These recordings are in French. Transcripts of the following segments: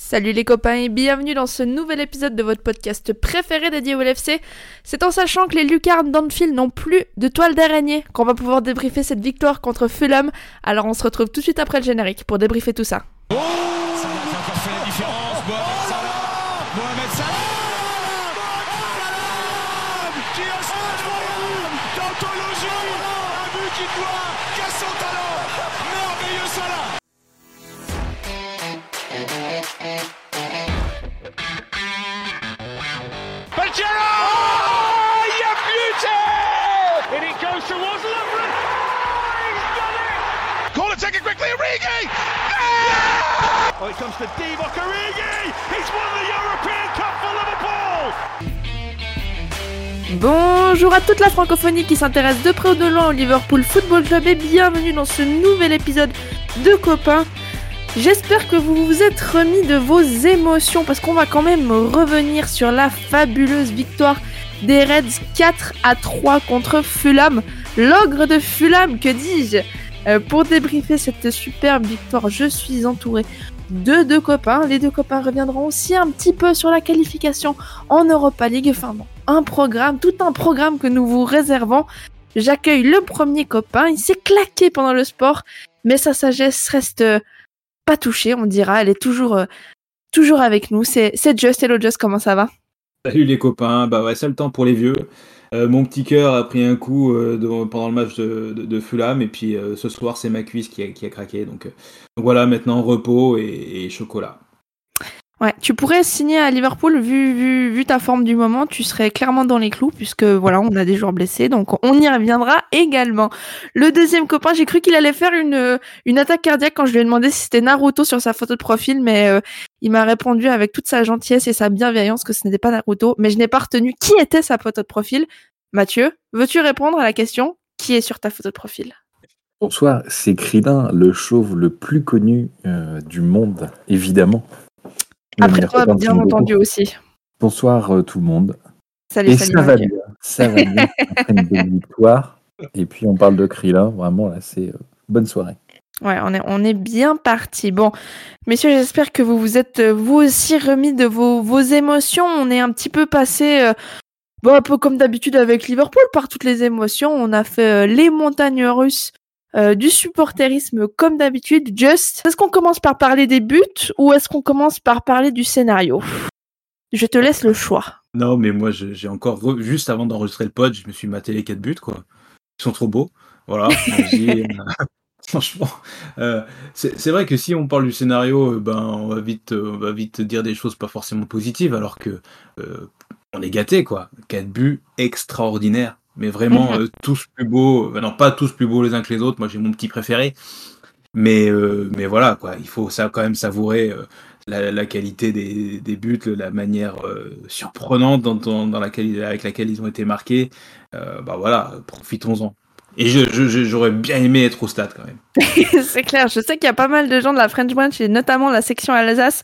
Salut les copains et bienvenue dans ce nouvel épisode de votre podcast préféré dédié au LFC. C'est en sachant que les lucarnes d'Anfield n'ont plus de toile d'araignée qu'on va pouvoir débriefer cette victoire contre Fulham. Alors on se retrouve tout de suite après le générique pour débriefer tout ça. It quickly, Origi Oh, it comes to Divock Origi He's won the European Cup for Liverpool Bonjour à toute la francophonie qui s'intéresse de près ou de loin au Liverpool Football Club et bienvenue dans ce nouvel épisode de copains. J'espère que vous vous êtes remis de vos émotions parce qu'on va quand même revenir sur la fabuleuse victoire des Reds 4 à 3 contre Fulham. L'ogre de Fulham, que dis-je? Euh, Pour débriefer cette superbe victoire, je suis entouré de deux copains. Les deux copains reviendront aussi un petit peu sur la qualification en Europa League. Enfin un programme, tout un programme que nous vous réservons. J'accueille le premier copain. Il s'est claqué pendant le sport, mais sa sagesse reste euh, pas touchée, on dira. Elle est toujours, euh, toujours avec nous. C'est Just. Hello Just, comment ça va? Salut les copains, bah ouais, c'est le temps pour les vieux. Euh, mon petit cœur a pris un coup euh, pendant le match de, de- Fulham et puis euh, ce soir c'est ma cuisse qui a, craqué. Donc, voilà, maintenant repos et chocolat. Ouais, tu pourrais signer à Liverpool vu, vu, vu ta forme du moment, tu serais clairement dans les clous puisque voilà, on a des joueurs blessés, donc on y reviendra également. Le deuxième copain, j'ai cru qu'il allait faire une, euh, attaque cardiaque quand je lui ai demandé si c'était Naruto sur sa photo de profil, mais euh, il m'a répondu avec toute sa gentillesse et sa bienveillance que ce n'était pas Naruto, mais je n'ai pas retenu qui était sa photo de profil. Mathieu, veux-tu répondre à la question qui est sur ta photo de profil? Bonsoir, c'est Krillin, le chauve le plus connu euh, du monde, évidemment. Après toi, bien entendu aussi. Bonsoir euh, tout le monde. Salut, Et salut. ça va bien, ça va bien. Après une belle victoire. Et puis on parle de Krillin, vraiment là, c'est euh, bonne soirée. Ouais, on est, on est bien parti. Bon, messieurs, j'espère que vous vous êtes euh, vous aussi remis de vos, vos émotions. On est un petit peu passé, euh, bon, un peu comme d'habitude avec Liverpool, par toutes les émotions. On a fait les montagnes russes euh, du supporterisme comme d'habitude. Just, est-ce qu'on commence par parler des buts ou est-ce qu'on commence par parler du scénario? Je te laisse le choix. Non, mais moi j'ai encore, re- juste avant d'enregistrer le pod, je me suis maté les 4 buts quoi. Ils sont trop beaux. Voilà. Allons-y. Franchement, euh, c'est vrai que si on parle du scénario, euh, ben on va vite, euh, on va vite dire des choses pas forcément positives, alors que euh, on est gâté quoi. Quatre buts extraordinaires, mais vraiment euh, tous plus beaux. euh, non, pas tous plus beaux les uns que les autres. Moi j'ai mon petit préféré, mais euh, mais voilà quoi. Il faut ça quand même savourer euh, la, la qualité des, des buts, la manière surprenante dans, dans, dans laquelle, avec laquelle ils ont été marqués. Bah voilà, profitons-en. Et je- je- je- j'aurais bien aimé être au stade quand même. c'est clair, je sais qu'il y a pas mal de gens de la French Branch et notamment la section Alsace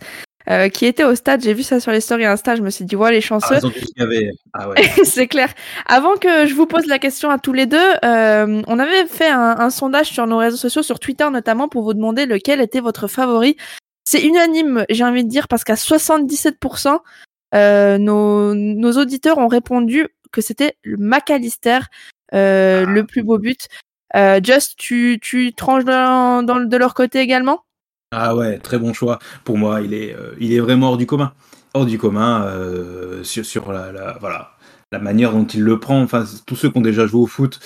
euh, qui étaient au stade. J'ai vu ça sur les stories Insta, je me suis dit, ouais, les Ah, chanceux. gavé. Ah ouais. c'est clair. Avant que je vous pose la question à tous les deux, euh, on avait fait un, un sondage sur nos réseaux sociaux, sur Twitter notamment, pour vous demander lequel était votre favori. C'est unanime, j'ai envie de dire, parce qu'à 77%, euh, nos, nos auditeurs ont répondu que c'était le McAllister, euh, le plus beau but. Euh, Just, tu, tu tranches dans, dans, de leur côté également? Ah ouais, très bon choix. Pour moi, il est, euh, il est vraiment hors du commun. Hors du commun euh, sur, sur la, la- voilà, la manière dont il le prend. Enfin, tous ceux qui ont déjà joué au foot,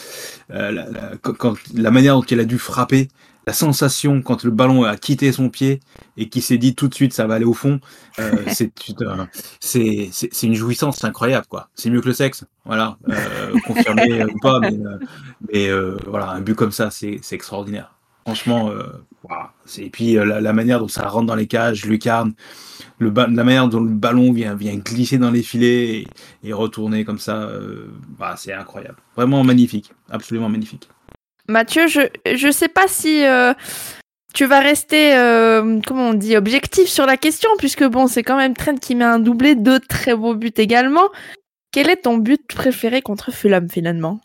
euh, la, la- quand- quand- la manière dont il a dû frapper, la sensation quand le ballon a quitté son pied et qu'il s'est dit tout de suite ça va aller au fond, euh, c'est c'est c'est- une jouissance incroyable quoi. C'est mieux que le sexe, voilà, euh, confirmé ou pas, mais, mais euh, voilà, un but comme ça c'est c'est extraordinaire. Franchement, euh, Et puis euh, la, la manière dont ça rentre dans les cages, lucarne, le la manière dont le ballon vient, vient glisser dans les filets et, et retourner comme ça, euh, bah, c'est incroyable. Vraiment magnifique, absolument magnifique. Mathieu, je je sais pas si euh, tu vas rester euh, comment on dit objectif sur la question puisque bon c'est quand même Trent qui met un doublé, deux très beaux buts également. Quel est ton but préféré contre Fulham finalement?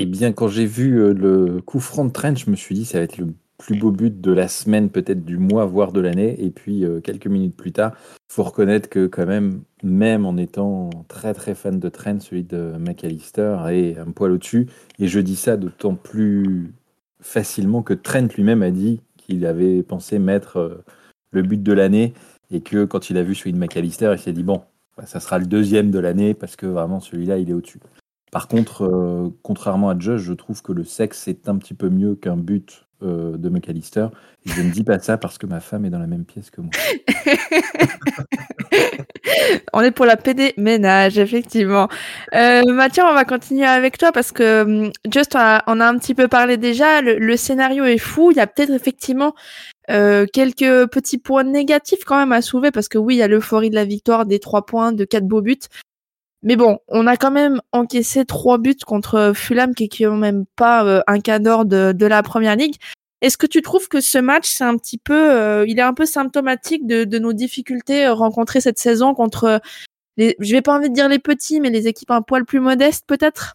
Eh bien, quand j'ai vu le coup franc de Trent, je me suis dit ça va être le plus beau but de la semaine, peut-être du mois, voire de l'année. Et puis quelques minutes plus tard, faut reconnaître que quand même, même en étant très très fan de Trent, celui de McAllister est un poil au-dessus. Et je dis ça d'autant plus facilement que Trent lui-même a dit qu'il avait pensé mettre le but de l'année et que quand il a vu celui de McAllister, il s'est dit bon, bah, ça sera le deuxième de l'année parce que vraiment celui-là, il est au-dessus. Par contre, euh, contrairement à Josh, je trouve que le sexe est un petit peu mieux qu'un but euh, de McAllister. Je ne dis pas ça parce que ma femme est dans la même pièce que moi. on est pour la PD ménage, effectivement. Euh, Mathieu, on va continuer avec toi parce que hum, Just, on a, on a un petit peu parlé déjà. Le, scénario est fou. Il y a peut-être effectivement euh, quelques petits points négatifs quand même à soulever parce que oui, il y a l'euphorie de la victoire, des trois points, de quatre beaux buts. Mais bon, on a quand même encaissé trois buts contre Fulham qui est quand même pas euh, un cadre de, de la première ligue. Est-ce que tu trouves que ce match, c'est un petit peu, euh, il est un peu symptomatique de, de, nos difficultés rencontrées cette saison contre les, je vais pas envie de dire les petits, mais les équipes un poil plus modestes peut-être?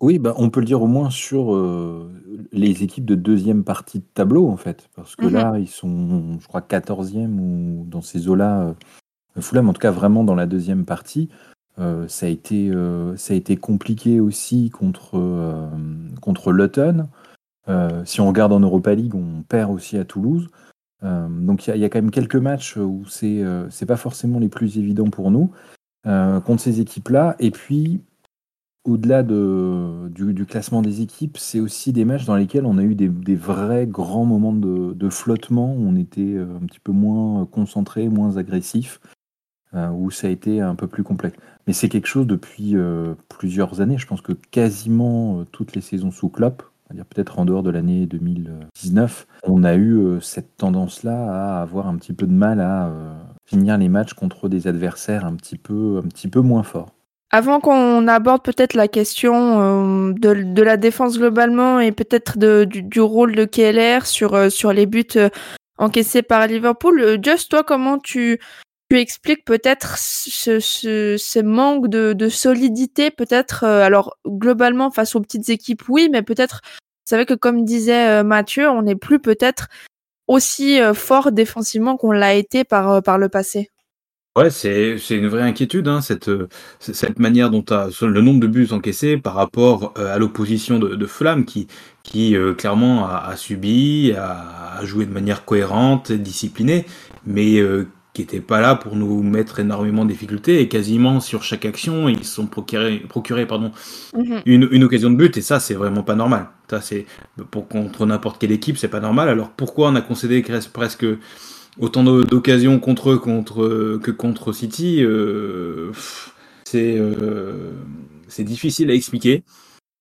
Oui, bah, on peut le dire au moins sur euh, les équipes de deuxième partie de tableau en fait, parce que mmh là, ils sont, je crois, 14e ou dans ces eaux-là. Fulham, en tout cas, vraiment dans la deuxième partie. Euh, ça, a été, euh, ça a été compliqué aussi contre, euh, Luton. si on regarde en Europa League, on perd aussi à Toulouse. donc il y, a quand même quelques matchs où c'est c'est pas forcément les plus évidents pour nous contre ces équipes-là. Et puis au-delà de, du, classement des équipes, c'est aussi des matchs dans lesquels on a eu des, vrais grands moments de, de, flottement, où on était un petit peu moins concentré, moins agressif. Euh, où ça a été un peu plus complexe. Mais c'est quelque chose depuis euh, plusieurs années. Je pense que quasiment euh, toutes les saisons sous Klopp, peut-être en dehors de l'année 2019, on a eu cette tendance-là à avoir un petit peu de mal à finir les matchs contre des adversaires un petit peu, un petit peu moins forts. Avant qu'on aborde peut-être la question de, la défense globalement et peut-être du, rôle de KLR sur, sur les buts encaissés par Liverpool, Just toi, comment tu, tu expliques peut-être ce, manque de, solidité, peut-être, euh, alors globalement face aux petites équipes, oui, mais peut-être, vous savez que comme disait euh, Mathieu, on n'est plus peut-être aussi euh, fort défensivement qu'on l'a été par, le passé. Ouais, c'est une vraie inquiétude, hein, cette, manière dont le nombre de buts encaissés par rapport à l'opposition de, Flamme qui, qui clairement a, subi, a, joué de manière cohérente, disciplinée, mais qui n'étaient pas là pour nous mettre énormément de difficultés et quasiment sur chaque action ils se sont procurés, procuré, pardon mhm. une, une, occasion de but et ça c'est vraiment pas normal. Ça c'est pour contre n'importe quelle équipe c'est pas normal. Alors pourquoi on a concédé presque autant d'occasions contre eux contre que contre City euh, c'est euh, c'est difficile à expliquer.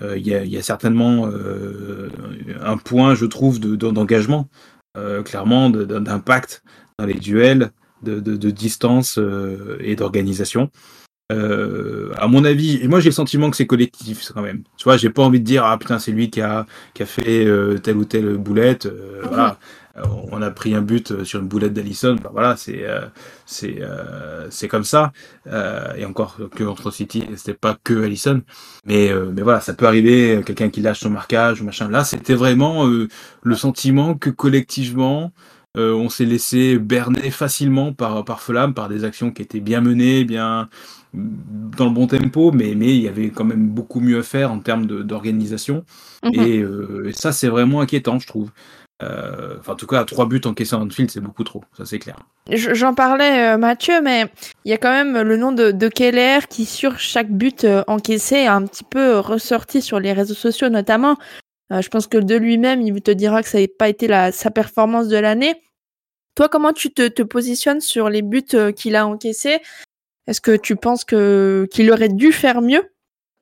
Euh, il y, a, y, a, certainement un point je trouve d'engagement clairement d'impact dans les duels de, de, distance euh, et d'organisation. Euh, à mon avis, et moi j'ai le sentiment que c'est collectif quand même. Tu vois, j'ai pas envie de dire ah putain c'est lui qui a qui a fait euh, telle ou telle boulette. Euh, voilà, on a pris un but sur une boulette d'Allison. Bah, voilà, c'est c'est c'est comme ça. et encore que entre City, c'était pas que Allison, mais mais voilà, ça peut arriver. Quelqu'un qui lâche son marquage ou machin. Là, c'était vraiment le sentiment que collectivement euh, on s'est laissé berner facilement par, par Fulham, par des actions qui étaient bien menées, bien dans le bon tempo, mais, mais il y avait quand même beaucoup mieux à faire en termes d'organisation. Mhm. Euh, et, ça, c'est vraiment inquiétant, je trouve. Euh, en tout cas, trois buts encaissés en field, c'est beaucoup trop, ça c'est clair. J'en parlais, Mathieu, mais il y a quand même le nom de, de Keller qui, sur chaque but encaissé, a un petit peu ressorti sur les réseaux sociaux notamment. Euh, je pense que de lui-même, il te dira que ça n'a pas été sa performance de l'année. Toi, comment tu te, positionnes sur les buts euh, qu'il a encaissés? Est-ce que tu penses que qu'il aurait dû faire mieux?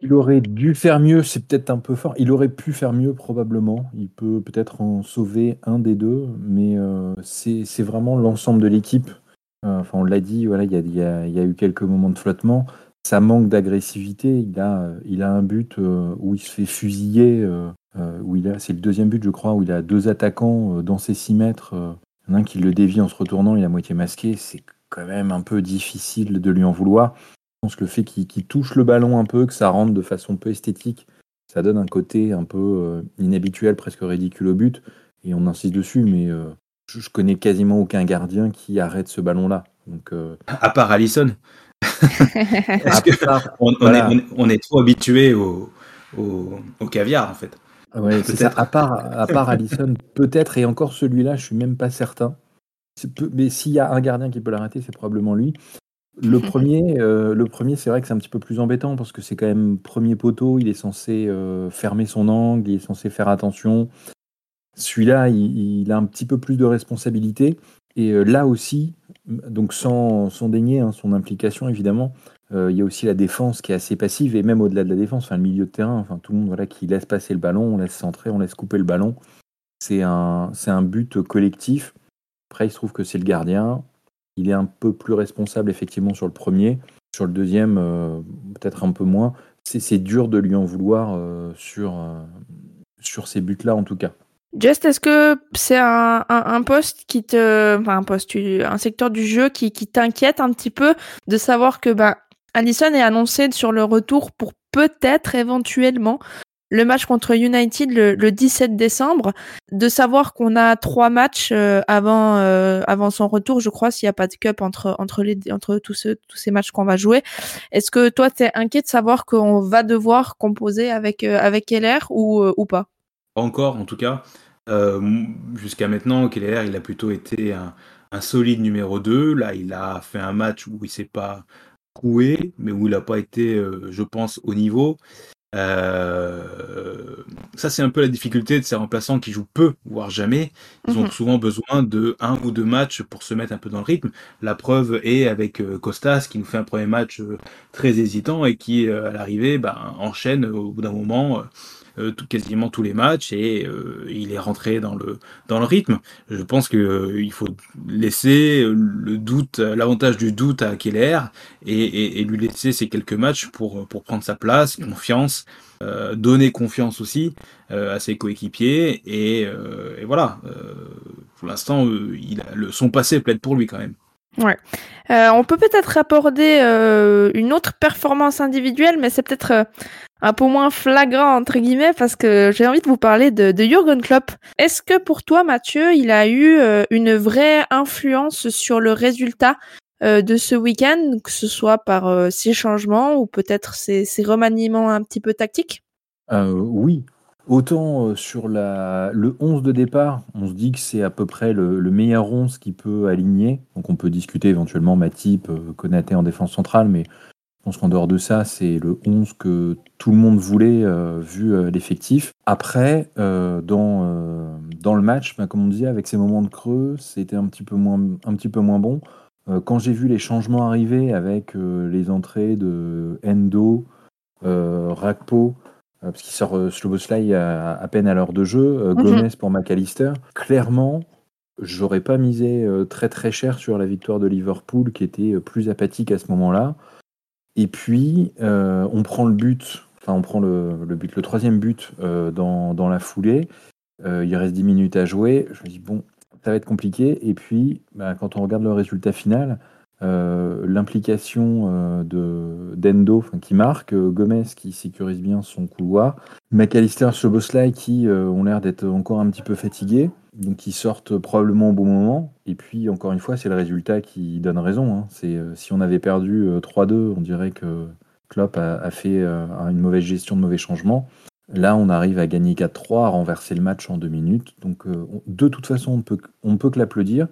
Il aurait dû faire mieux, c'est peut-être un peu fort. Il aurait pu faire mieux probablement. Il peut peut-être en sauver un des deux, mais euh, c'est vraiment l'ensemble de l'équipe. enfin, on l'a dit, voilà, il y a, eu quelques moments de flottement. Ça manque d'agressivité. Il a, il a un but où il se fait fusiller où il a, c'est le deuxième but, je crois, où il a deux attaquants euh, dans ses 6 mètres. Euh, un qui le dévie en se retournant, il est à moitié masqué. C'est quand même un peu difficile de lui en vouloir. Je pense que le fait qu'il touche le ballon un peu, que ça rentre de façon peu esthétique, ça donne un côté un peu inhabituel, presque ridicule au but. et on insiste dessus, mais je, je, connais quasiment aucun gardien qui arrête ce ballon-là. Donc, À part Allison. on, voilà. on, est, on, est, trop habitué au, au, au, caviar, en fait. Ouais, c'est ça. À part, à part Allison, peut-être, et encore celui-là, je suis même pas certain. Peu, mais s'il y a un gardien qui peut l'arrêter, c'est probablement lui. Le premier, euh, le premier c'est vrai que c'est un petit peu plus embêtant parce que c'est quand même premier poteau, il est censé euh, fermer son angle, il est censé faire attention. Celui-là, il, il, a un petit peu plus de responsabilité. Et euh, là aussi, donc sans, sans dénier hein, son implication évidemment, il y a aussi la défense qui est assez passive et même au-delà de la défense, enfin le milieu de terrain, enfin tout le monde voilà qui laisse passer le ballon, on laisse centrer, on laisse couper le ballon. C'est un, c'est un but collectif. Après, il se trouve que c'est le gardien. Il est un peu plus responsable effectivement sur le premier. Sur le deuxième, euh, peut-être un peu moins. C'est, dur de lui en vouloir euh, sur, euh, sur ces buts-là en tout cas. Just, est-ce que c'est un, un, un, poste qui te, enfin un poste, un secteur du jeu qui, qui t'inquiète un petit peu de savoir que bah Allison est annoncé sur le retour pour peut-être éventuellement le match contre United le, le 17 décembre, de savoir qu'on a trois matchs euh, avant euh, avant son retour, je crois, s'il n'y a pas de cup entre entre les entre tous tous ces matchs qu'on va jouer. Est-ce que toi t'es inquiet de savoir qu'on va devoir composer avec euh, avec Keller ou ou pas? Encore, en tout cas. Jusqu'à maintenant, Keller, il a plutôt été un, solide numéro 2. Là, il a fait un match où il s'est pas coué, mais où il n'a pas été, euh, je pense, au niveau. Euh, ça, c'est un peu la difficulté de ces remplaçants qui jouent peu, voire jamais. Ils ont mmh. souvent besoin de un ou deux matchs pour se mettre un peu dans le rythme. La preuve est avec euh, Costas, qui nous fait un premier match très hésitant et qui, à l'arrivée, bah, enchaîne au bout d'un moment tout, quasiment tous les matchs et euh, il est rentré dans le dans le rythme. Je pense que euh, faut laisser le doute, l'avantage du doute à Keller et, lui laisser ces quelques matchs pour pour prendre sa place, confiance, euh, donner confiance aussi euh, à ses coéquipiers et, voilà. pour l'instant, il le son passé plaide pour lui quand même. Ouais. Euh, on peut peut-être aborder euh, une autre performance individuelle, mais c'est peut-être euh, un peu moins flagrant entre guillemets parce que j'ai envie de vous parler de, de Jürgen Klopp. Est-ce que pour toi, Mathieu, il a eu une vraie influence sur le résultat de ce week-end, que ce soit par ses changements ou peut-être ses, remaniements un petit peu tactiques? Oui, Autant sur le 11 de départ, on se dit que c'est à peu près le, le, meilleur 11 qui peut aligner. Donc on peut discuter éventuellement Matip, Konaté en défense centrale, mais pense qu'en dehors de ça, c'est le 11 que tout le monde voulait euh, vu euh, l'effectif. Après, euh, dans, dans le match, bah, comme on disait, avec ces moments de creux, c'était un, petit peu moins, un petit peu moins bon. quand j'ai vu les changements arriver avec les entrées de Endo, Rakpo, parce qu'il sort Sloboslai à, à, peine à l'heure de jeu, -hmm. Gomez pour McAllister. Clairement, j'aurais pas misé très très cher sur la victoire de Liverpool qui était plus apathique à ce moment-là. Et puis, euh, on prend le but, enfin on prend le, but, le troisième but dans, dans, la foulée. il reste 10 minutes à jouer. Je me dis, bon, ça va être compliqué. Et puis, bah, quand on regarde le résultat final, euh, l'implication euh, de d'Endo qui marque, euh, Gomez qui sécurise bien son couloir, McAllister, Soboslai qui euh, ont l'air d'être encore un petit peu fatigués, donc qui sortent probablement au bon moment. Et puis encore une fois, c'est le résultat qui donne raison. Hein. C'est si on avait perdu 3-2, on dirait que Klopp a, fait une mauvaise gestion de mauvais changements. Là, on arrive à gagner 4-3, à renverser le match en deux minutes. Donc, de toute façon, on peut, que l'applaudir.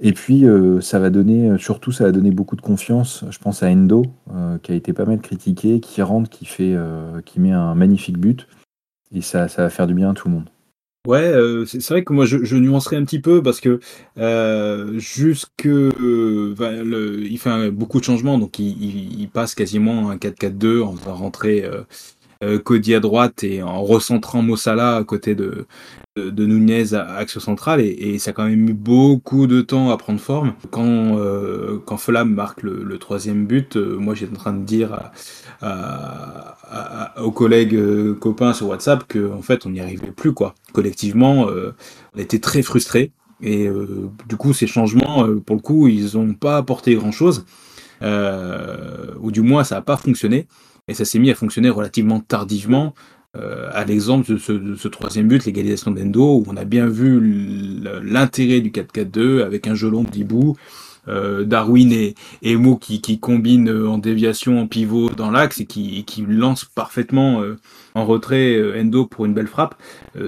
Et puis, euh, ça va donner, euh, surtout, ça va donner beaucoup de confiance. Je pense à Endo, euh, qui a été pas mal critiqué, qui rentre, qui, fait, euh, qui met un magnifique but. Et ça va faire du bien à tout le monde. Ouais, euh, c'est vrai que moi je, je, nuancerai un petit peu parce que euh, jusque euh, le, il fait beaucoup de changements, donc il, il, il passe quasiment un 4-4-2 en faisant rentrer euh, Cody à droite et en recentrant Mossala à côté de, de, de Nunez à axe central et, ça a quand même mis beaucoup de temps à prendre forme. Quand, euh, quand Flam marque le, troisième but, euh, moi j'étais en train de dire aux collègues euh, copains sur WhatsApp que en fait on n'y arrivait plus quoi. Collectivement, euh, on était très frustrés et du coup ces changements, pour le coup, ils n'ont pas apporté grand chose. ou du moins ça n'a pas fonctionné et ça s'est mis à fonctionner relativement tardivement à l'exemple de ce, troisième but, l'égalisation d'Endo, où on a bien vu l'intérêt du 4-4-2 avec un jeu long d'Ibou, euh, Darwin et, et qui, qui combinent euh, en déviation, en pivot dans l'axe et qui, qui lancent parfaitement euh, en retrait Endo pour une belle frappe.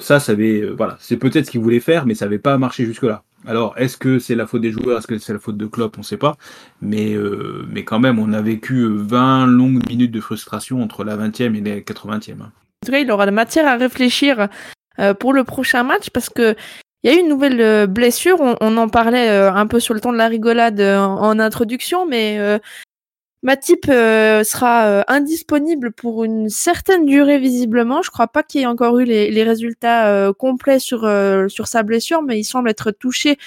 ça, ça avait, voilà, c'est peut-être ce qu'il voulait faire, mais ça n'avait pas marché jusque-là. Alors, est-ce que c'est la faute des joueurs, est-ce que c'est la faute de Klopp, on ne sait pas. Mais, mais quand même, on a vécu 20 longues minutes de frustration entre la 20e et la 80e. Hein. En tout cas, il aura de matière à réfléchir pour le prochain match parce que il y a eu une nouvelle euh, blessure, on, en parlait euh, un peu sur le temps de la rigolade euh, en, introduction, mais Matip sera indisponible pour une certaine durée visiblement. Je crois pas qu'il y ait encore eu les, résultats complets sur sur sa blessure, mais il semble être touché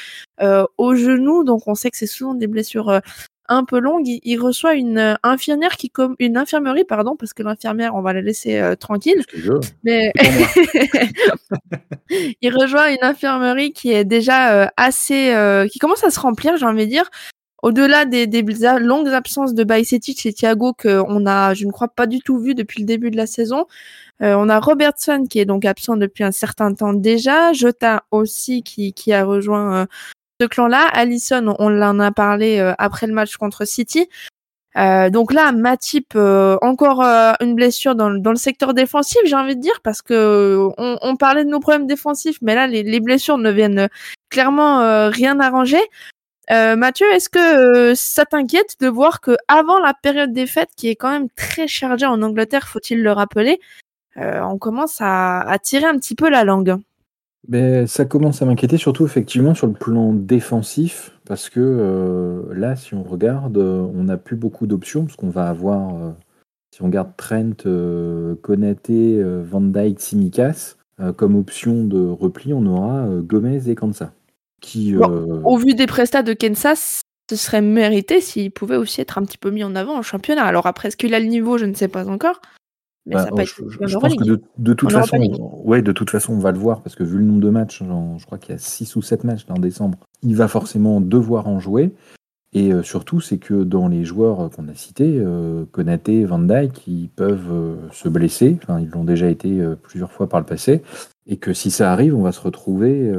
au genou, donc on sait que c'est souvent des blessures un peu longue, il, reçoit une euh, infirmière qui comme une infirmerie pardon parce que l'infirmière on va la laisser euh, tranquille. Mais il rejoint une infirmerie qui est déjà euh, assez qui commence à se remplir, j'ai envie de dire. Au-delà des, longues absences de Bajcetic et Thiago que on a, je ne crois pas du tout vu depuis le début de la saison, on a Robertson qui est donc absent depuis un certain temps déjà, Jota aussi qui, a rejoint ce clan-là. Allison, on l'en a parlé euh, après le match contre City. Euh, donc là, Matip, euh, encore une blessure dans, le secteur défensif, j'ai envie de dire, parce que on, parlait de nos problèmes défensifs, mais là, les, blessures ne viennent clairement rien arranger. Mathieu, est-ce que ça t'inquiète de voir que avant la période des fêtes, qui est quand même très chargée en Angleterre, faut-il le rappeler, on commence à, tirer un petit peu la langue? Ben, ça commence à m'inquiéter, surtout effectivement sur le plan défensif, parce que euh, là, si on regarde, euh, on n'a plus beaucoup d'options, parce qu'on va avoir, euh, si on regarde Trent, Konaté, Van Dijk, Simikas, comme option de repli, on aura Gomez et Kansa. Qui, au vu des prestats de Kansas, ce serait mérité s'il pouvait aussi être un petit peu mis en avant en championnat. Alors après, est-ce qu'il a le niveau, je ne sais pas encore. Bah, je, pense que de, toute façon, ouais, de toute façon, on va le voir parce que vu le nombre de matchs, je crois qu'il y a 6 ou 7 matchs en décembre, il va forcément devoir en jouer. Et euh, surtout, c'est que dans les joueurs qu'on a cités, euh, Konaté, Van Dijk, ils peuvent euh, se blesser. Enfin, ils l'ont déjà été euh, plusieurs fois par le passé. Et que si ça arrive, on va se retrouver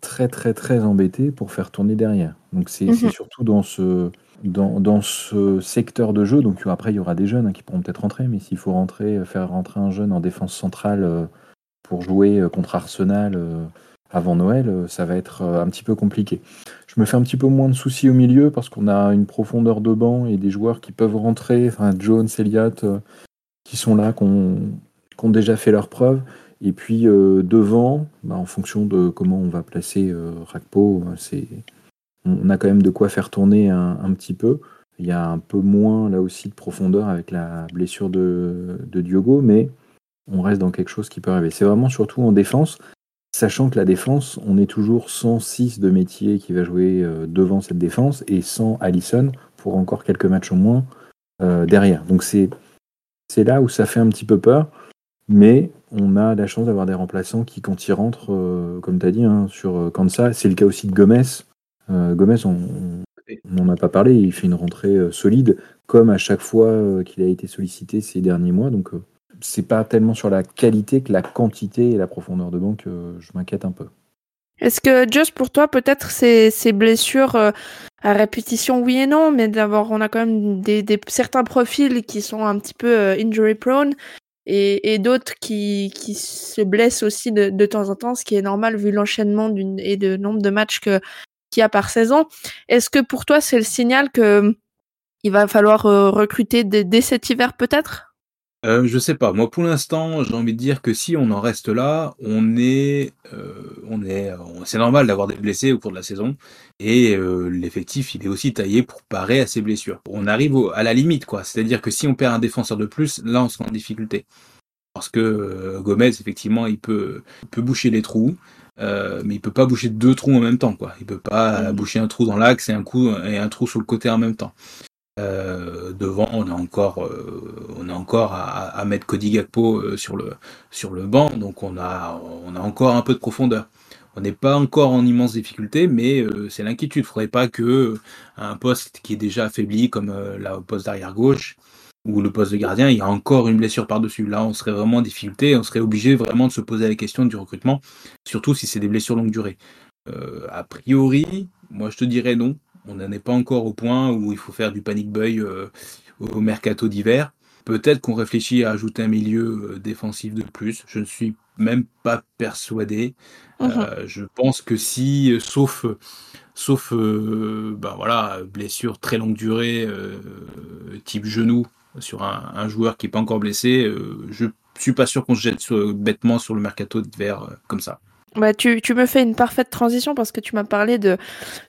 très, très, très embêté pour faire tourner derrière. Donc, c'est mhm. surtout dans ce, dans, ce secteur de jeu, donc après il y aura des jeunes hein, qui pourront peut-être rentrer, mais s'il faut rentrer, euh, faire rentrer un jeune en défense centrale euh, pour jouer euh, contre Arsenal avant Noël, ça va être un petit peu compliqué. Je me fais un petit peu moins de soucis au milieu parce qu'on a une profondeur de banc et des joueurs qui peuvent rentrer, enfin Jones, Elliott, qui sont là, qui ont, déjà fait leur preuve. Et puis devant, bah, en fonction de comment on va placer Rakpo, c'est on a quand même de quoi faire tourner un, petit peu. Il y a un peu moins là aussi de profondeur avec la blessure de, Diogo, mais on reste dans quelque chose qui peut arriver. C'est vraiment surtout en défense, sachant que la défense, on est toujours 106 de métier qui va jouer euh, devant cette défense et sans Allison pour encore quelques matchs au moins euh, derrière. Donc c'est là où ça fait un petit peu peur, mais on a la chance d'avoir des remplaçants qui, quand ils rentrent, euh, comme tu as dit, hein, sur Kansa, c'est le cas aussi de Gomez, euh, Gomez, on n'en a pas parlé, il fait une rentrée euh, solide, comme à chaque fois euh, qu'il a été sollicité ces derniers mois. Donc, c'est pas tellement sur la qualité que la quantité et la profondeur de banque, je m'inquiète un peu. Est-ce que, juste pour toi, peut-être ces, blessures à répétition, oui et non, mais d'abord, on a quand même des, certains profils qui sont un petit peu injury prone et, d'autres qui, se blessent aussi de, de, temps en temps, ce qui est normal vu l'enchaînement et le nombre de matchs que qu'il y a par saison. Est-ce que pour toi, c'est le signal que il va falloir euh, recruter dès, cet hiver peut-être? Euh, je sais pas. Moi, pour l'instant, j'ai envie de dire que si on en reste là, on est, euh, on est, c'est normal d'avoir des blessés au cours de la saison, et l'effectif, il est aussi taillé pour parer à ces blessures. On arrive à la limite, quoi. C'est-à-dire que si on perd un défenseur de plus, là, on sera en difficulté, parce que Gomez, effectivement, il peut, il peut boucher les trous. Euh, mais il peut pas boucher deux trous en même temps, quoi. Il peut pas mm. boucher un trou dans l'axe et un coup et un trou sur le côté en même temps. Euh, devant, on a encore, euh, on encore à, mettre Cody Gakpo euh, sur le sur le banc, donc on a on a encore un peu de profondeur. On n'est pas encore en immense difficulté, mais c'est l'inquiétude. Il faudrait pas que un poste qui est déjà affaibli comme la poste d'arrière gauche où le poste de gardien, il y a encore une blessure par-dessus. Là, on serait vraiment en difficulté, on serait obligé vraiment de se poser la question du recrutement, surtout si c'est des blessures longue durée. A priori, moi je te dirais non. On n'en est pas encore au point où il faut faire du panic buy euh, au mercato d'hiver. Peut-être qu'on réfléchit à ajouter un milieu euh, défensif de plus. Je ne suis même pas persuadé. Mhm. je pense que si, sauf, sauf ben voilà, blessure très longue durée, type genou, sur un, un, joueur qui n'est pas encore blessé, je suis pas sûr qu'on se jette sur, bêtement sur le mercato d'hiver comme ça. Bah, tu, tu, me fais une parfaite transition parce que tu m'as parlé de,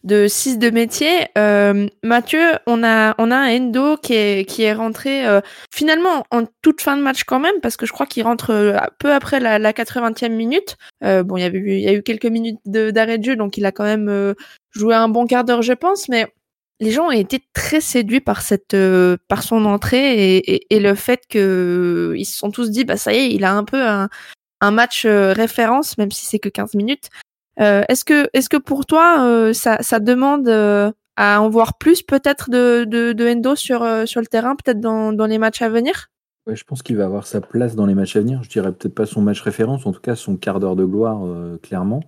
de 6 de métier. Euh, Mathieu, on a, on a un Endo qui est, qui est rentré euh, finalement en toute fin de match quand même parce que je crois qu'il rentre euh, peu après la, la 80e minute. Euh, bon, il y, avait il y a eu quelques minutes d'arrêt de, jeu donc il a quand même euh, joué un bon quart d'heure, je pense. Mais les gens ont été très séduits par cette euh, par son entrée et, et, et le fait que ils se sont tous dit bah ça y est il a un peu un, un match euh, référence, même si c'est que 15 minutes. Euh, est-ce que, est-ce que pour toi, euh, ça, ça, demande à en voir plus peut-être de, de, de, Endo sur, sur le terrain, peut-être dans, dans, les matchs à venir? Ouais, je pense qu'il va avoir sa place dans les matchs à venir. Je dirais peut-être pas son match référence, en tout cas son quart d'heure de gloire, clairement.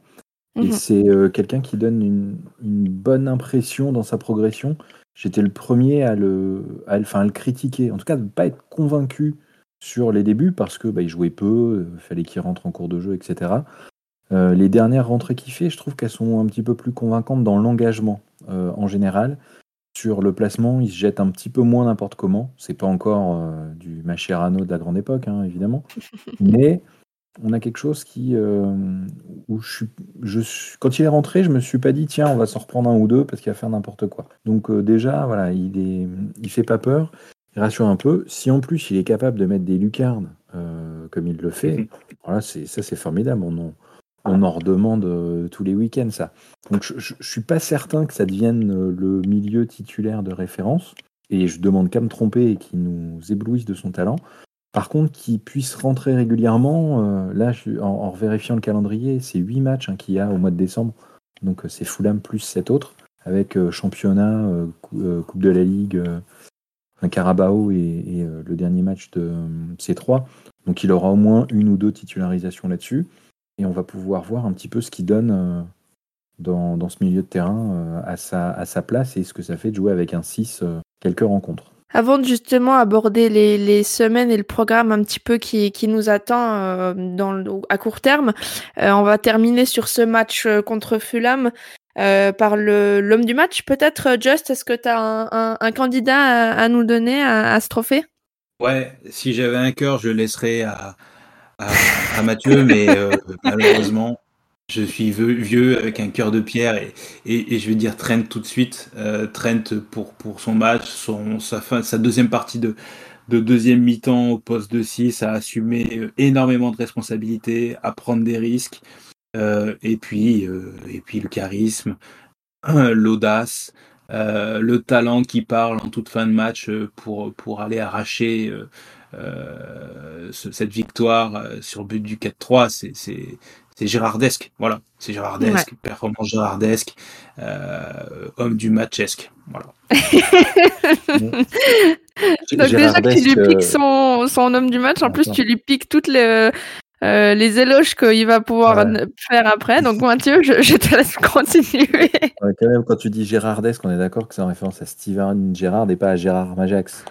Et mmh. c'est quelqu'un qui donne une, une, bonne impression dans sa progression. J'étais le premier à le, à, enfin, à le critiquer, en tout cas de ne pas être convaincu sur les débuts parce que bah, il jouait peu, il fallait qu'il rentre en cours de jeu, etc. Euh, les dernières rentrées qu'il fait, je trouve qu'elles sont un petit peu plus convaincantes dans l'engagement euh, en général. Sur le placement, il se jette un petit peu moins n'importe comment. C'est pas encore euh, du Mascherano de la grande époque, hein, évidemment. Mais on a quelque chose qui. où je suis, je suis, quand il est rentré, je me suis pas dit, tiens, on va s'en reprendre un ou deux parce qu'il va faire n'importe quoi. Donc, déjà, voilà, il, est, il fait pas peur rassure un peu. Si en plus il est capable de mettre des lucarnes euh, comme il le fait, voilà, c'est, ça c'est formidable. On en, on en redemande euh, tous les week-ends ça. Donc je, je, suis pas certain que ça devienne euh, le milieu titulaire de référence. Et je demande qu'à me tromper et qu'il nous éblouisse de son talent. Par contre, qu'il puisse rentrer régulièrement, là, je, en, en, vérifiant le calendrier, c'est 8 matchs hein, qu'il y a au mois de décembre. Donc c'est Fulham plus 7 autres, avec championnat, Coupe de la Ligue, Carabao et, euh, le dernier match de euh, C3. Donc il aura au moins une ou deux titularisations là-dessus. Et on va pouvoir voir un petit peu ce qu'il donne euh, dans, dans, ce milieu de terrain à, sa, à sa place et ce que ça fait de jouer avec un 6 quelques rencontres. Avant de justement aborder les, les, semaines et le programme un petit peu qui, qui nous attend à court terme, on va terminer sur ce match contre Fulham euh, par l'homme du match. Peut-être, Just, est-ce que tu as un, un, un, candidat à, à nous donner à, à, ce trophée? Ouais, si j'avais un cœur, je le laisserais à, à Mathieu, mais euh, malheureusement, je suis vieux avec un cœur de pierre et, et, et, je vais dire Trent tout de suite. Euh, Trent pour, pour son match, son, sa, fin, sa deuxième partie de, de deuxième mi-temps au poste de 6, a assumé énormément de responsabilités, à prendre des risques. Euh, et puis euh, et puis le charisme, l'audace, euh, le talent qui parle en toute fin de match pour pour aller arracher ce, cette victoire sur le but du 4-3, c'est c'est c'est Gérardesque, voilà, c'est Gérardesque, ouais. performance Gérardesque, euh, homme du matchesque, voilà. Donc déjà que tu lui piques son, son homme du match, en plus tu lui piques toutes les, euh, les éloges qu'il va pouvoir ouais. faire après. Donc Mathieu, je, je, te laisse continuer. Ouais, quand même, quand tu dis Gérardesque, on est d'accord que c'est en référence à Steven Gérard et pas à Gérard Majax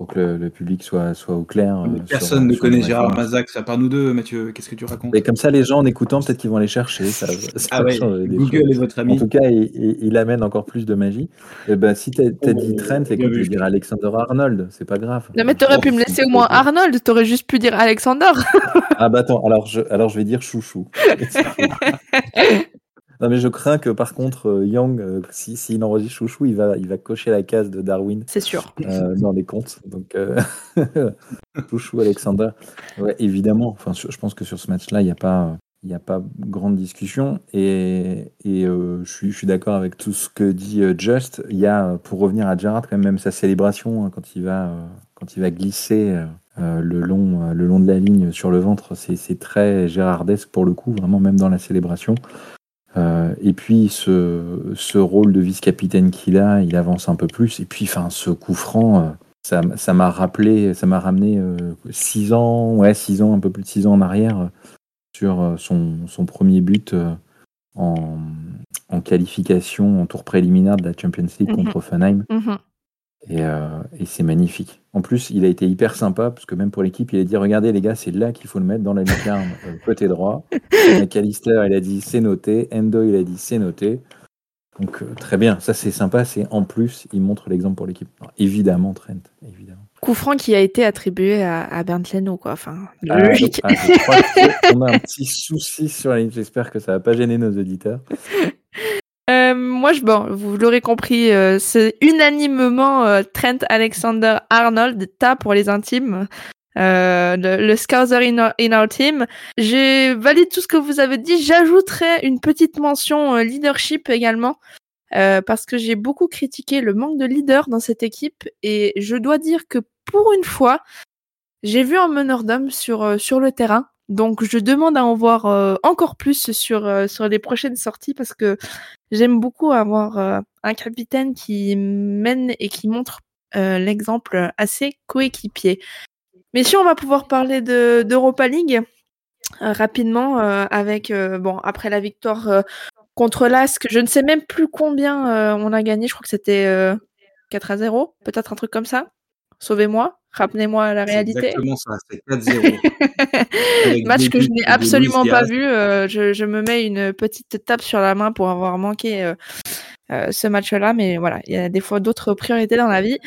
pour que le, le, public soit, soit au clair. Euh, personne sur, ne sur connaît Gérard Mazax à part nous deux, Mathieu. Qu'est-ce que tu racontes? Et comme ça, les gens en écoutant, peut-être qu'ils vont aller chercher. Ça, ça ah ouais, Google choses. est votre ami. En tout cas, il, il, il amène encore plus de magie. Et ben, si tu as, dit Trent, écoute, je vais dire Alexander Arnold. C'est pas grave. Non, mais t'aurais pu me laisser au moins Arnold. T'aurais juste pu dire Alexander. ah bah attends, alors je, alors je vais dire Chouchou. Non, mais je crains que par contre, euh, Young, euh, s'il si, si enregistre Chouchou, il va, il va cocher la case de Darwin. C'est sûr. Euh, dans les comptes. Donc, euh, Chouchou, Alexander. Ouais, évidemment. Enfin, je pense que sur ce match-là, il n'y a pas. Il n'y a pas grande discussion et, et euh, je suis, je suis d'accord avec tout ce que dit Just. Il y a, pour revenir à Gerrard, quand même sa célébration hein, quand il va, quand il va glisser le, long, le long de la ligne sur le ventre. C'est très Gérardesque pour le coup, vraiment même dans la célébration. Euh, et puis ce, ce rôle de vice-capitaine qu'il a, il avance un peu plus. Et puis, enfin, ce coup franc, euh, ça ça m'a rappelé, ça m'a ramené 6 ans, ouais, 6 ans, un peu plus de 6 ans en arrière sur son, son premier but en, en, qualification, en tour préliminaire de la Champions League contre mhm. Offenheim. Mhm. Et, et c'est magnifique. En plus, il a été hyper sympa parce que même pour l'équipe, il a dit Regardez, les gars, c'est là qu'il faut le mettre dans la lucarne, côté droit. McAllister, il a dit C'est noté. Endo, il a dit C'est noté. Donc euh, très bien, ça c'est sympa, c'est en plus, il montre l'exemple pour l'équipe. Évidemment, Trent, évidemment. Coup franc qui a été attribué à, à Bernd Leno, quoi. Enfin, ah, logique. Ah, on a un petit souci sur la ligne, j'espère que ça va pas gêner nos auditeurs. Euh, moi, je, bon, vous l'aurez compris, euh, c'est unanimement Trent Alexander Arnold, tas pour les intimes. le, le Scouser in our, team. J'ai valide tout ce que vous avez dit. J'ajouterai une petite mention leadership également. Euh, parce que j'ai beaucoup critiqué le manque de leader dans cette équipe et je dois dire que pour une fois, j'ai vu un meneur d'hommes sur euh, sur le terrain. Donc je demande à en voir euh, encore plus sur sur les prochaines sorties parce que j'aime beaucoup avoir un capitaine qui mène et qui montre l'exemple à ses coéquipiers. Mais si on va pouvoir parler de d'Europa League rapidement avec bon après la victoire contre l'Asc, je ne sais même plus combien euh, on a gagné. Je crois que c'était 4 euh, à 0, peut-être un truc comme ça. Sauvez-moi, ramenez-moi la réalité. Exactement ça, c'est 4-0. Match que je n'ai absolument pas vu. Euh, je, me mets une petite tape sur la main pour avoir manqué ce match-là, mais voilà, il y a des fois d'autres priorités dans la vie.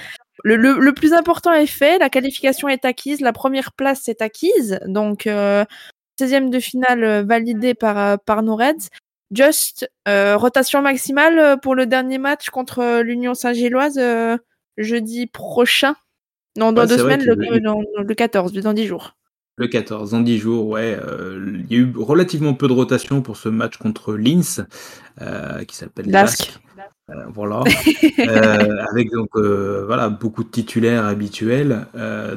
Le, le, plus important est fait, la qualification est acquise, la première place est acquise, donc 16e de finale validée par, par nos Reds. Just, euh, rotation maximale euh, pour le dernier match contre euh, l'Union Saint-Gilloise jeudi prochain. Non, dans deux semaines, le, le, 14, dans 10 jours. Le 14, dans 10 jours, ouais. il y a eu relativement peu de rotation pour ce match contre Linz, qui s'appelle Lask. Euh, voilà, euh, avec donc euh, voilà beaucoup de titulaires habituels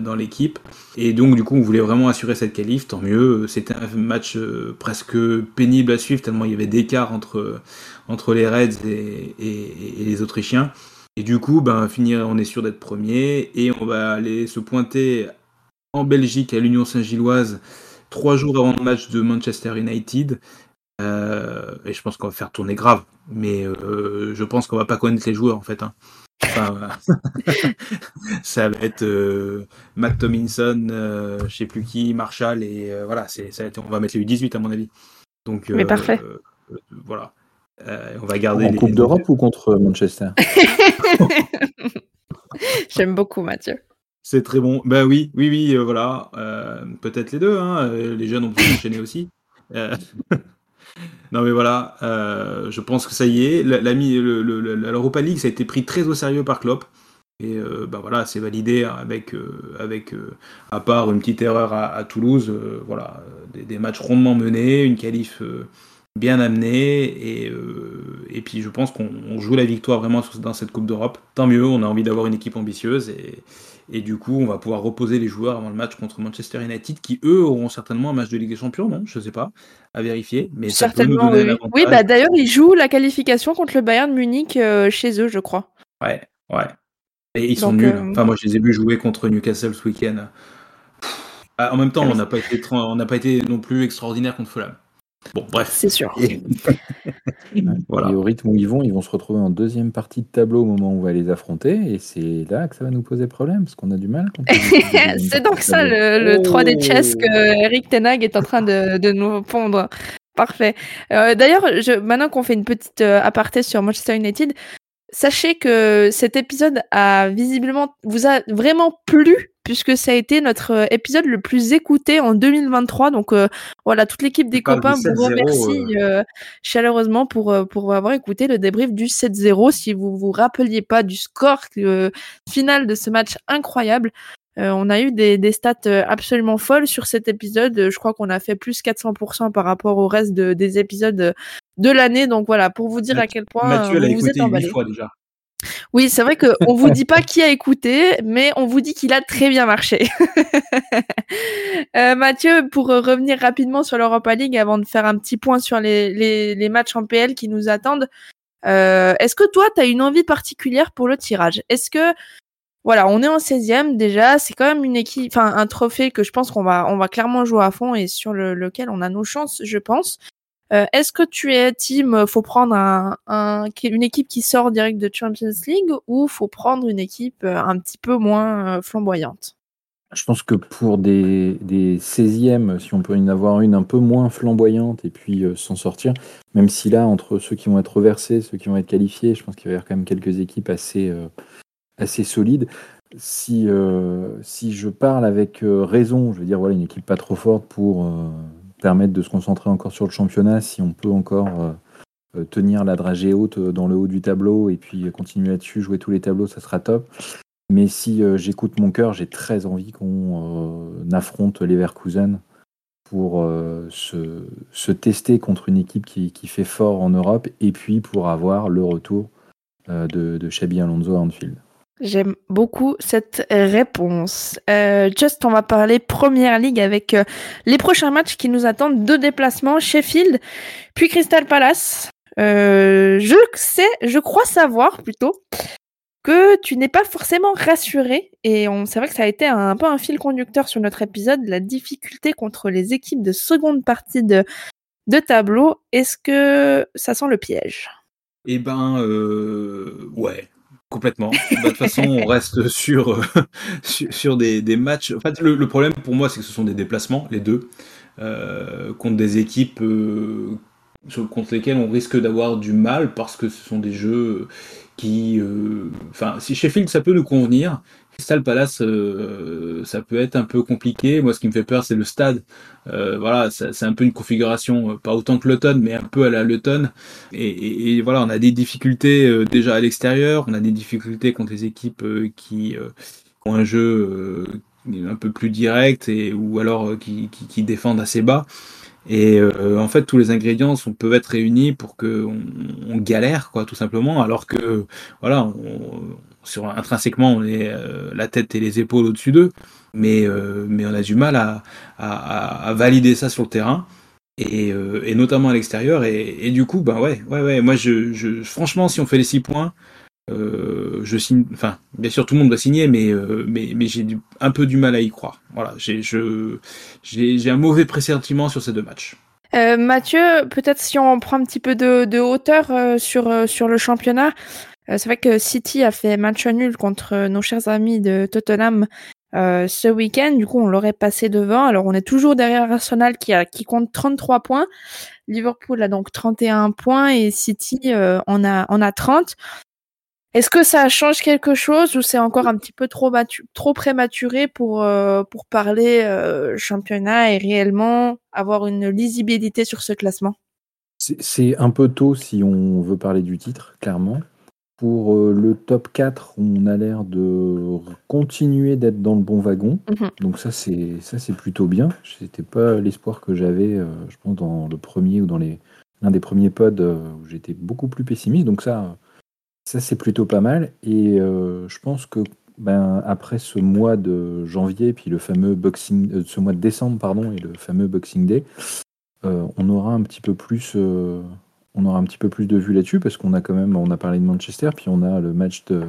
dans l'équipe. Et donc du coup, on voulait vraiment assurer cette qualif, tant mieux. C'était un match presque pénible à suivre tellement il y avait d'écart entre entre les Reds et, les Autrichiens. Et du coup, ben finir, on est sûr d'être premier et on va aller se pointer en Belgique à l'Union Saint-Gilloise trois jours avant le match de Manchester United. et je pense qu'on va faire tourner grave mais euh, je pense qu'on va pas connaître les joueurs en fait. Hein. Enfin, ça va être euh, Matt Tomlinson, euh, je sais plus qui, Marshall et euh, voilà, c'est ça on va mettre les U18 à mon avis. Donc mais parfait. voilà, on va garder. En Coupe d'Europe ou contre Manchester J'aime beaucoup Mathieu. C'est très bon. Ben oui, oui, oui, voilà. Peut-être les deux. Hein. Les jeunes ont pu enchaîner aussi. Non mais voilà, euh, je pense que ça y est. L'Europa League, ça a été pris très au sérieux par Klopp. Et euh, bah voilà, c'est validé avec, euh, avec à part une petite erreur à, Toulouse, voilà, des, matchs rondement menés, une qualif bien amenée, et, et puis je pense qu'on joue la victoire vraiment dans cette Coupe d'Europe. Tant mieux, on a envie d'avoir une équipe ambitieuse, et, et du coup, on va pouvoir reposer les joueurs avant le match contre Manchester United, qui eux auront certainement un match de Ligue des Champions, non? Je sais pas, à vérifier. Mais certainement, oui. oui bah, d'ailleurs, ils jouent la qualification contre le Bayern Munich euh, chez eux, je crois. Ouais, ouais. Et ils sont nuls. Euh, enfin, moi, je les ai vus jouer contre Newcastle ce week-end. Ah, en même temps, on n'a pas été, on n'a pas été non plus extraordinaire contre Fulham. Bon, bref. C'est sûr. voilà. Et au rythme où ils vont, ils vont se retrouver en deuxième partie de tableau au moment où on va les affronter. Et c'est là que ça va nous poser problème, parce qu'on a du mal. c'est donc ça le, 3D chess que Eric Tenag est en train de, nous pondre. Parfait. Euh, d'ailleurs, maintenant qu'on fait une petite euh, aparté sur Manchester United, Sachez que cet épisode a visiblement vous a vraiment plu puisque ça a été notre euh, épisode le plus écouté en 2023. Donc euh, voilà, toute l'équipe des copains vous remercie euh. chaleureusement pour pour avoir écouté le débrief du 7-0. Si vous vous rappeliez pas du score final de ce match incroyable, on a eu des, des, stats absolument folles sur cet épisode. Je crois qu'on a fait plus 400% par rapport au reste des épisodes de l'année. Donc voilà, pour vous dire à quel point Mathieu vous, vous êtes emballé. Fois déjà. Oui, c'est vrai qu'on vous dit pas qui a écouté, mais on vous dit qu'il a très bien marché. euh, Mathieu, pour revenir rapidement sur l'Europa League, avant de faire un petit point sur les, matchs en PL qui nous attendent, euh, est-ce que toi, tu as une envie particulière pour le tirage? Est-ce que voilà, on est en 16e déjà. C'est quand même une équipe, enfin un trophée que je pense qu'on va, clairement jouer à fond et sur le, lequel on a nos chances, je pense. Euh, Est-ce que tu es team, euh, faut prendre un, un, une équipe qui sort direct de Champions League ou faut prendre une équipe euh, un petit peu moins flamboyante? Je pense que pour des, des 16e, si on peut en avoir une un peu moins flamboyante et puis s'en sortir, même si là, entre ceux qui vont être reversés, ceux qui vont être qualifiés, je pense qu'il va y avoir quand même quelques équipes assez, solides. Si, je parle avec raison, je veux dire, voilà, une équipe pas trop forte pour permettre de se concentrer encore sur le championnat, si on peut encore euh, euh, tenir la dragée haute euh, dans le haut du tableau et puis continuer là-dessus, jouer tous les tableaux, ça sera top. Mais si j'écoute mon cœur, j'ai très envie qu'on affronte Leverkusen pour euh, se, tester contre une équipe qui, fait fort en Europe et puis pour avoir le retour de, de Alonso à Anfield. J'aime beaucoup cette réponse. Euh, Just, on va parler Première Ligue avec euh, les prochains matchs qui nous attendent. Deux déplacements, Sheffield, puis Crystal Palace. Euh, je sais, je crois savoir plutôt que tu n'es pas forcément rassuré et c'est vrai que ça a été un, un peu un fil conducteur sur notre épisode la difficulté contre les équipes de seconde partie de de tableau. Est-ce que ça sent le piège? Eh ben, euh, ouais, complètement. Bah, De toute façon, on reste sur, euh, des, matchs. En fait, le, problème pour moi, c'est que ce sont des déplacements, les deux, euh, contre des équipes euh, contre lesquelles on risque d'avoir du mal parce que ce sont des jeux qui. euh, Enfin, si Sheffield, ça peut nous convenir. Crystal Palace, euh, ça peut être un peu compliqué. Moi, ce qui me fait peur, c'est le stade. Euh, voilà, c'est un peu une configuration, euh, pas autant que Luton, mais un peu à la Luton. Et, voilà, on a des difficultés déjà à l'extérieur, on a des difficultés contre les équipes qui ont un jeu un peu plus direct et ou alors qui, défendent assez bas. Et en fait, tous les ingrédients peuvent être réunis pour que on, on galère, quoi, tout simplement. Alors que voilà, on, intrinsèquement, on est euh, la tête et les épaules au-dessus d'eux, mais euh, mais on a du mal à, valider ça sur le terrain et, euh, notamment à l'extérieur. Et, du coup, ben ouais, ouais, ouais. Moi, franchement, si on fait les six points, je signe. Enfin, bien sûr, tout le monde va signer, mais mais, mais j'ai un peu du mal à y croire. Voilà, j'ai un mauvais pressentiment sur ces deux matchs. Mathieu, peut-être si on prend un petit peu de, hauteur sur, sur le championnat, euh, c'est vrai que City a fait match nul contre nos chers amis de Tottenham euh, ce week-end. Du coup, on l'aurait passé devant. Alors, on est toujours derrière Arsenal qui, a, qui compte 33 points. Liverpool a donc 31 points et City euh, en, a, en a 30. Est-ce que ça change quelque chose ou c'est encore un petit peu trop, trop prématuré pour, euh, pour parler euh, championnat et réellement avoir une lisibilité sur ce classement? C'est un peu tôt si on veut parler du titre, clairement. Pour euh, le top 4, on a l'air de continuer d'être dans le bon wagon. Mhm. Donc ça, c'est ça c'est plutôt bien. C'était pas l'espoir que j'avais, euh, je pense, dans le premier ou dans les l'un des premiers pods euh, où j'étais beaucoup plus pessimiste. Donc ça, ça c'est plutôt pas mal. Et euh, je pense que ben, après ce mois de janvier, puis le fameux boxing, euh, ce mois de décembre, pardon, et le fameux Boxing Day, euh, on aura un petit peu plus, on aura un petit peu plus de vue là-dessus parce qu'on a quand même, on a parlé de Manchester, puis on a le match de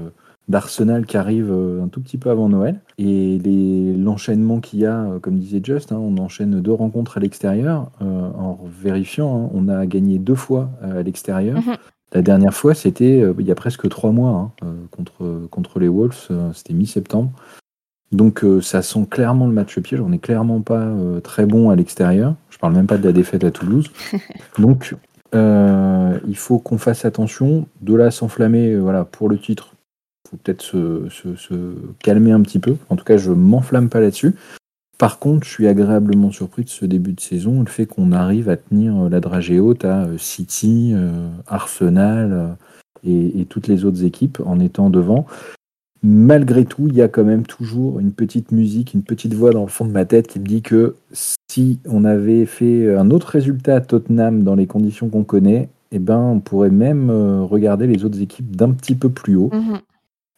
d'Arsenal qui arrive euh, un tout petit peu avant Noël et les- l'enchaînement qu'il y a, euh, comme disait Just, hein, on enchaîne deux rencontres à l'extérieur euh, en vérifiant, hein, on a gagné deux fois à l'extérieur. Mhm. La dernière fois, c'était euh, il y a presque trois mois hein, contre contre les Wolves, c'était mi-septembre. Donc euh, ça sent clairement le match piège. On n'est clairement pas très bon à l'extérieur. Je parle même pas de la défaite à Toulouse. Donc il faut qu'on fasse attention. De là s'enflammer, euh, voilà, pour le titre, faut peut-être se, calmer un petit peu. En tout cas, je m'enflamme pas là-dessus. Par contre, je suis agréablement surpris de ce début de saison, le fait qu'on arrive à tenir euh, la dragée haute à euh, City, euh, Arsenal euh, et toutes les autres équipes en étant devant. Malgré tout, il y a quand même toujours une petite musique, une petite voix dans le fond de ma tête qui me dit que si on avait fait un autre résultat à Tottenham dans les conditions qu'on connaît, eh ben, on pourrait même euh, regarder les autres équipes d'un petit peu plus haut. Mhm.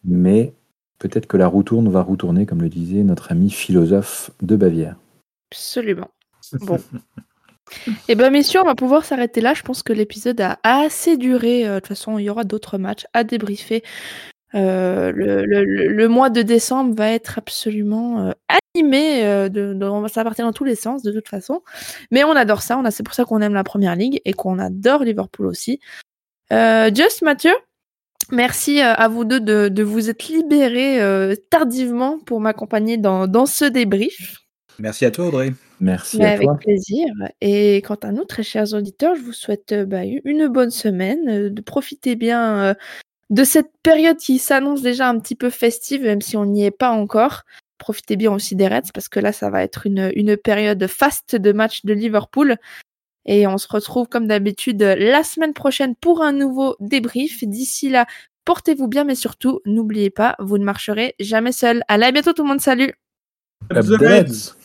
Mais peut-être que la roue tourne va retourner, comme le disait notre ami philosophe de Bavière. Absolument. Bon. Eh ben messieurs, on va pouvoir s'arrêter là. Je pense que l'épisode a assez duré. Euh, De toute façon, il y aura d'autres matchs à débriefer Euh, le, le, le, mois de décembre va être absolument euh, animé. Euh, de, de, ça va partir dans tous les sens de toute façon. Mais on adore ça. On a, c'est pour ça qu'on aime la première ligue et qu'on adore Liverpool aussi. Just Mathieu, merci à vous deux de, de vous être libérés tardivement pour m'accompagner dans, dans ce débrief. Merci à toi Audrey. Merci Mais à avec toi. plaisir. Et quant à nous, très chers auditeurs, je vous souhaite bah, une bonne semaine, de profiter bien de cette période qui s'annonce déjà un petit peu festive, même si on n'y est pas encore. Profitez bien aussi des Reds parce que là, ça va être une, une période faste de match de Liverpool. Et on se retrouve comme d'habitude la semaine prochaine pour un nouveau débrief. D'ici là, portez-vous bien, mais surtout, n'oubliez pas, vous ne marcherez jamais seul. Allez, à bientôt tout le monde, salut Up the Reds.